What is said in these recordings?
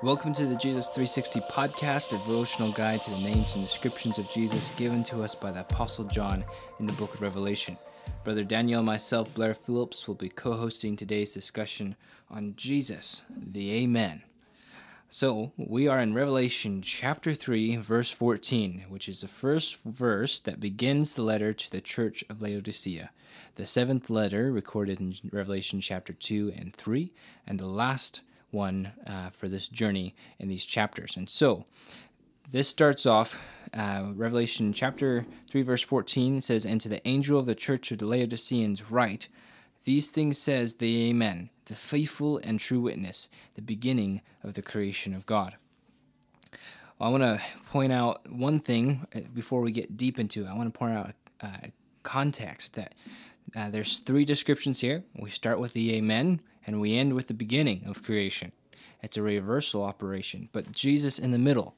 Welcome to the Jesus 360 podcast, a devotional guide to the names and descriptions of Jesus given to us by the Apostle John in the book of Revelation. Brother Daniel and myself, Blair Phillips, will be co hosting today's discussion on Jesus, the Amen. So, we are in Revelation chapter 3, verse 14, which is the first verse that begins the letter to the church of Laodicea, the seventh letter recorded in Revelation chapter 2 and 3, and the last one uh, for this journey in these chapters. And so, this starts off uh, Revelation chapter 3, verse 14 says, And to the angel of the church of the Laodiceans write, These things says the Amen, the faithful and true witness, the beginning of the creation of God. Well, I want to point out one thing uh, before we get deep into it. I want to point out uh, context that uh, there's three descriptions here. We start with the Amen, and we end with the beginning of creation. It's a reversal operation, but Jesus in the middle.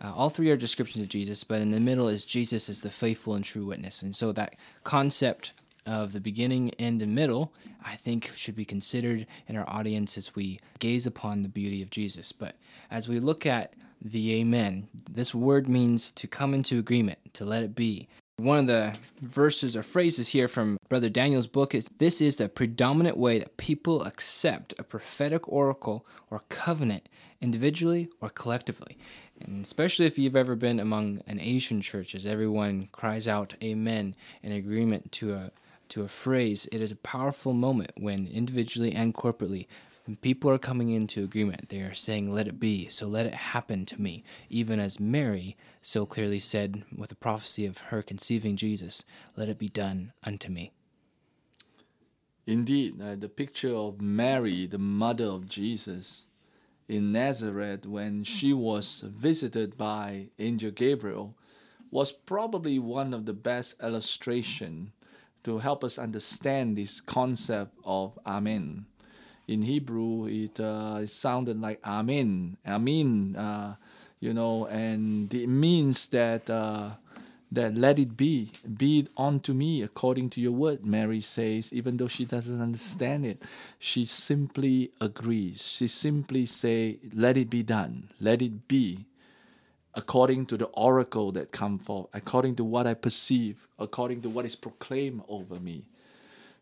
Uh, all three are descriptions of Jesus, but in the middle is Jesus as the faithful and true witness. And so that concept of the beginning, and middle, I think should be considered in our audience as we gaze upon the beauty of Jesus. But as we look at the Amen, this word means to come into agreement, to let it be, one of the verses or phrases here from Brother Daniel's book is This is the predominant way that people accept a prophetic oracle or covenant individually or collectively. And especially if you've ever been among an Asian church, as everyone cries out Amen in agreement to a to a phrase, it is a powerful moment when individually and corporately when people are coming into agreement. They are saying, Let it be, so let it happen to me, even as Mary so clearly said with the prophecy of her conceiving Jesus, Let it be done unto me. Indeed, uh, the picture of Mary, the mother of Jesus, in Nazareth when she was visited by angel Gabriel was probably one of the best illustration to help us understand this concept of Amen. In Hebrew, it, uh, it sounded like Amen. Amen. Uh, you know, and it means that uh, that let it be, be it unto me according to your word. Mary says, even though she doesn't understand it, she simply agrees. She simply say, let it be done, let it be according to the oracle that come forth, according to what I perceive, according to what is proclaimed over me.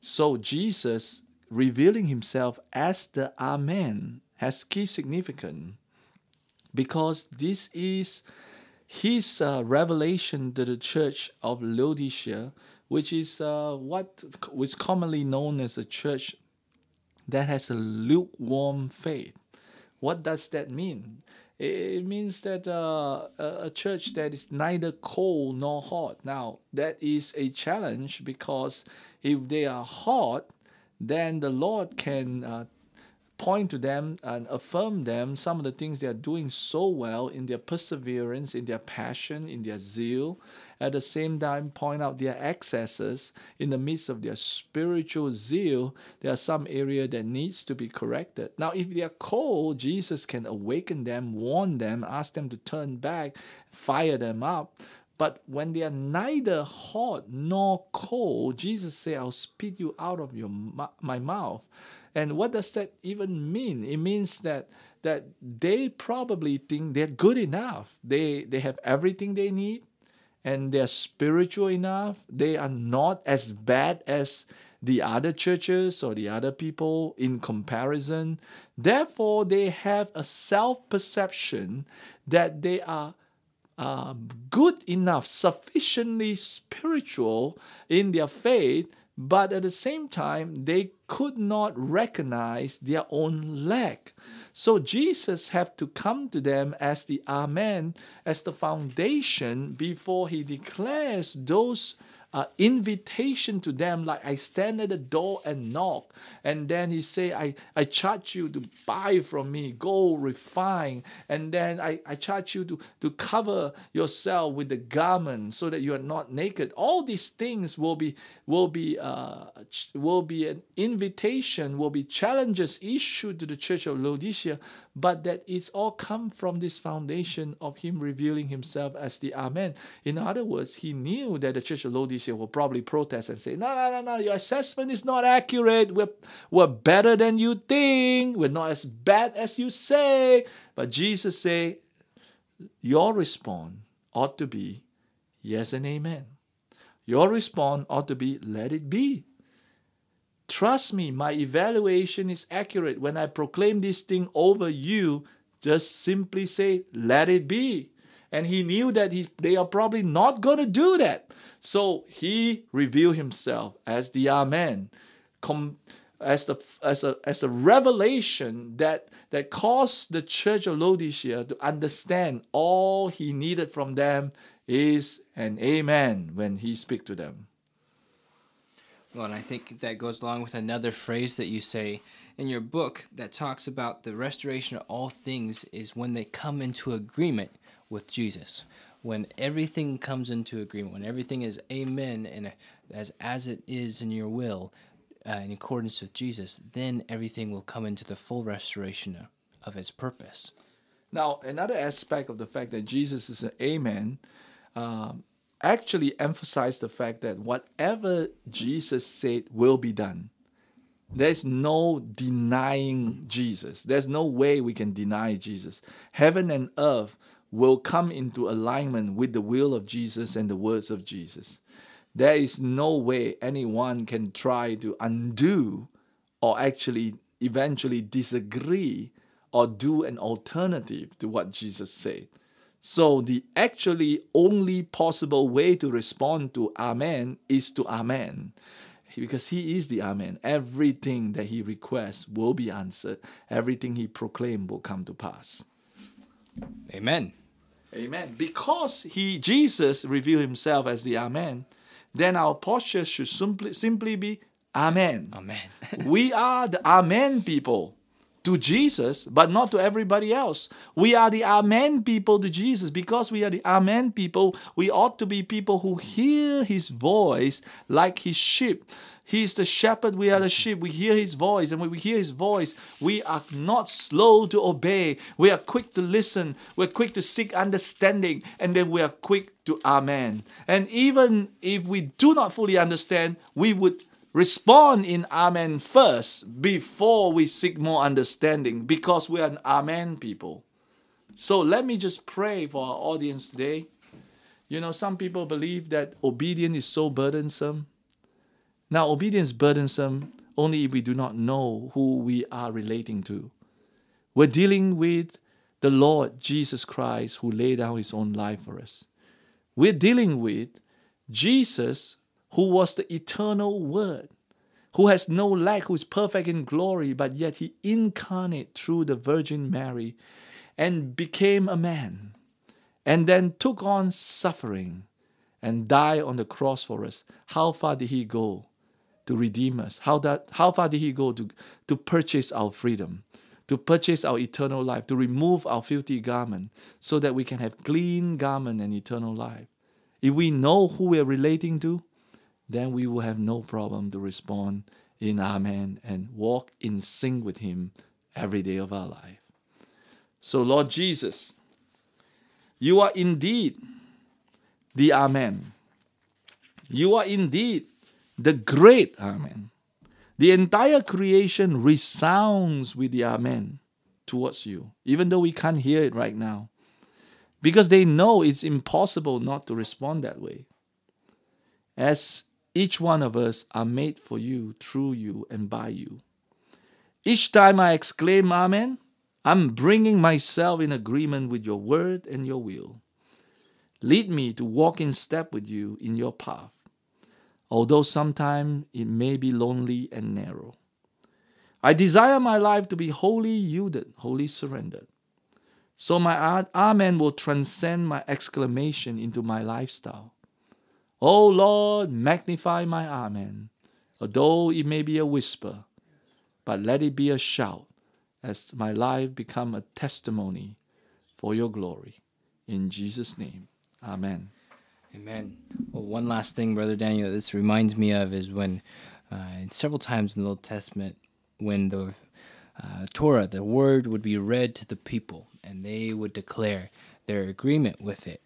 So Jesus revealing himself as the Amen has key significance because this is his uh, revelation to the church of Laodicea, which is uh, what is commonly known as a church that has a lukewarm faith. What does that mean? It means that uh, a church that is neither cold nor hot. Now, that is a challenge because if they are hot, then the Lord can uh, point to them and affirm them some of the things they are doing so well in their perseverance, in their passion, in their zeal. At the same time, point out their excesses in the midst of their spiritual zeal. There are some area that needs to be corrected. Now, if they are cold, Jesus can awaken them, warn them, ask them to turn back, fire them up. But when they are neither hot nor cold, Jesus said, I'll spit you out of your my mouth. And what does that even mean? It means that that they probably think they're good enough. They they have everything they need and they're spiritual enough. They are not as bad as the other churches or the other people in comparison. Therefore, they have a self perception that they are uh, good enough, sufficiently spiritual in their faith, but at the same time, they could not recognize their own lack. So Jesus had to come to them as the Amen, as the foundation before he declares those uh, invitation to them like I stand at the door and knock. And then he say, I, I charge you to buy from me gold refined. And then I, I charge you to, to cover yourself with the garment so that you are not naked. All these things will be will be uh, will be an invitation, will be challenges issued to the church of Laodicea, but that it's all come from this foundation of him revealing himself as the Amen. In other words, he knew that the church of Laodicea Will probably protest and say, No, no, no, no, your assessment is not accurate. We're, we're better than you think. We're not as bad as you say. But Jesus say, Your response ought to be yes and amen. Your response ought to be let it be. Trust me, my evaluation is accurate. When I proclaim this thing over you, just simply say, let it be. And he knew that he, they are probably not going to do that. So he revealed himself as the Amen, com, as, the, as, a, as a revelation that, that caused the church of Laodicea to understand all he needed from them is an Amen when he speak to them. Well, and I think that goes along with another phrase that you say in your book that talks about the restoration of all things is when they come into agreement with Jesus. When everything comes into agreement, when everything is amen and as as it is in your will, uh, in accordance with Jesus, then everything will come into the full restoration of, His purpose. Now, another aspect of the fact that Jesus is an amen. Um, actually emphasize the fact that whatever Jesus said will be done. There's no denying Jesus. There's no way we can deny Jesus. Heaven and earth will come into alignment with the will of Jesus and the words of Jesus. There is no way anyone can try to undo or actually eventually disagree or do an alternative to what Jesus said. So the actually only possible way to respond to Amen is to Amen. Because he is the Amen. Everything that he requests will be answered. Everything he proclaimed will come to pass. Amen. Amen. Because he Jesus revealed himself as the Amen, then our posture should simply simply be Amen. Amen. we are the Amen people to Jesus, but not to everybody else. We are the Amen people to Jesus. Because we are the Amen people, we ought to be people who hear His voice like His sheep. He is the shepherd, we are the sheep. We hear His voice, and when we hear His voice, we are not slow to obey. We are quick to listen. We're quick to seek understanding, and then we are quick to Amen. And even if we do not fully understand, we would respond in Amen first before we seek more understanding because we are an Amen people. So let me just pray for our audience today. You know, some people believe that obedience is so burdensome. Now, obedience burdensome only if we do not know who we are relating to. We're dealing with the Lord Jesus Christ who laid down his own life for us. We're dealing with Jesus who was the eternal Word, who has no lack, who is perfect in glory, but yet he incarnate through the Virgin Mary and became a man, and then took on suffering and died on the cross for us. How far did he go to redeem us? How, that, how far did he go to, to purchase our freedom? to purchase our eternal life, to remove our filthy garment, so that we can have clean garment and eternal life. If we know who we're relating to, then we will have no problem to respond in Amen and walk in sync with Him every day of our life. So, Lord Jesus, you are indeed the Amen. You are indeed the great Amen. The entire creation resounds with the Amen towards you, even though we can't hear it right now, because they know it's impossible not to respond that way. As each one of us are made for you, through you, and by you. Each time I exclaim Amen, I'm bringing myself in agreement with your word and your will. Lead me to walk in step with you in your path, although sometimes it may be lonely and narrow. I desire my life to be wholly yielded, wholly surrendered. So my Amen will transcend my exclamation into my lifestyle. O Lord, magnify my Amen, although it may be a whisper, but let it be a shout as my life become a testimony for your glory. In Jesus' name, Amen. Amen. Well, one last thing, Brother Daniel, this reminds me of is when uh, several times in the Old Testament, when the uh, Torah, the word would be read to the people, and they would declare their agreement with it.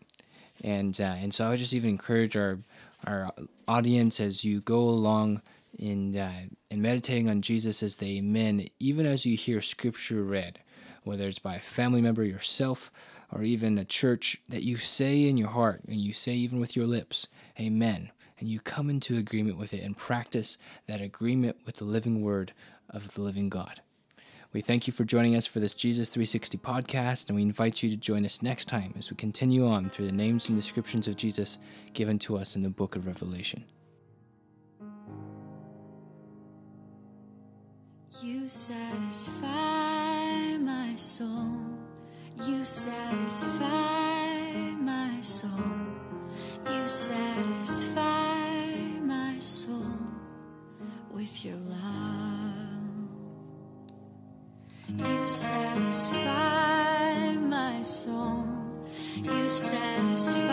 And uh, and so I would just even encourage our our audience as you go along in uh, in meditating on Jesus as the Amen, even as you hear Scripture read, whether it's by a family member, yourself, or even a church, that you say in your heart and you say even with your lips, Amen, and you come into agreement with it and practice that agreement with the living Word of the living God. We thank you for joining us for this Jesus 360 podcast, and we invite you to join us next time as we continue on through the names and descriptions of Jesus given to us in the book of Revelation. You satisfy my soul. You satisfy my soul. You satisfy my soul with your love. You satisfy my soul. You satisfy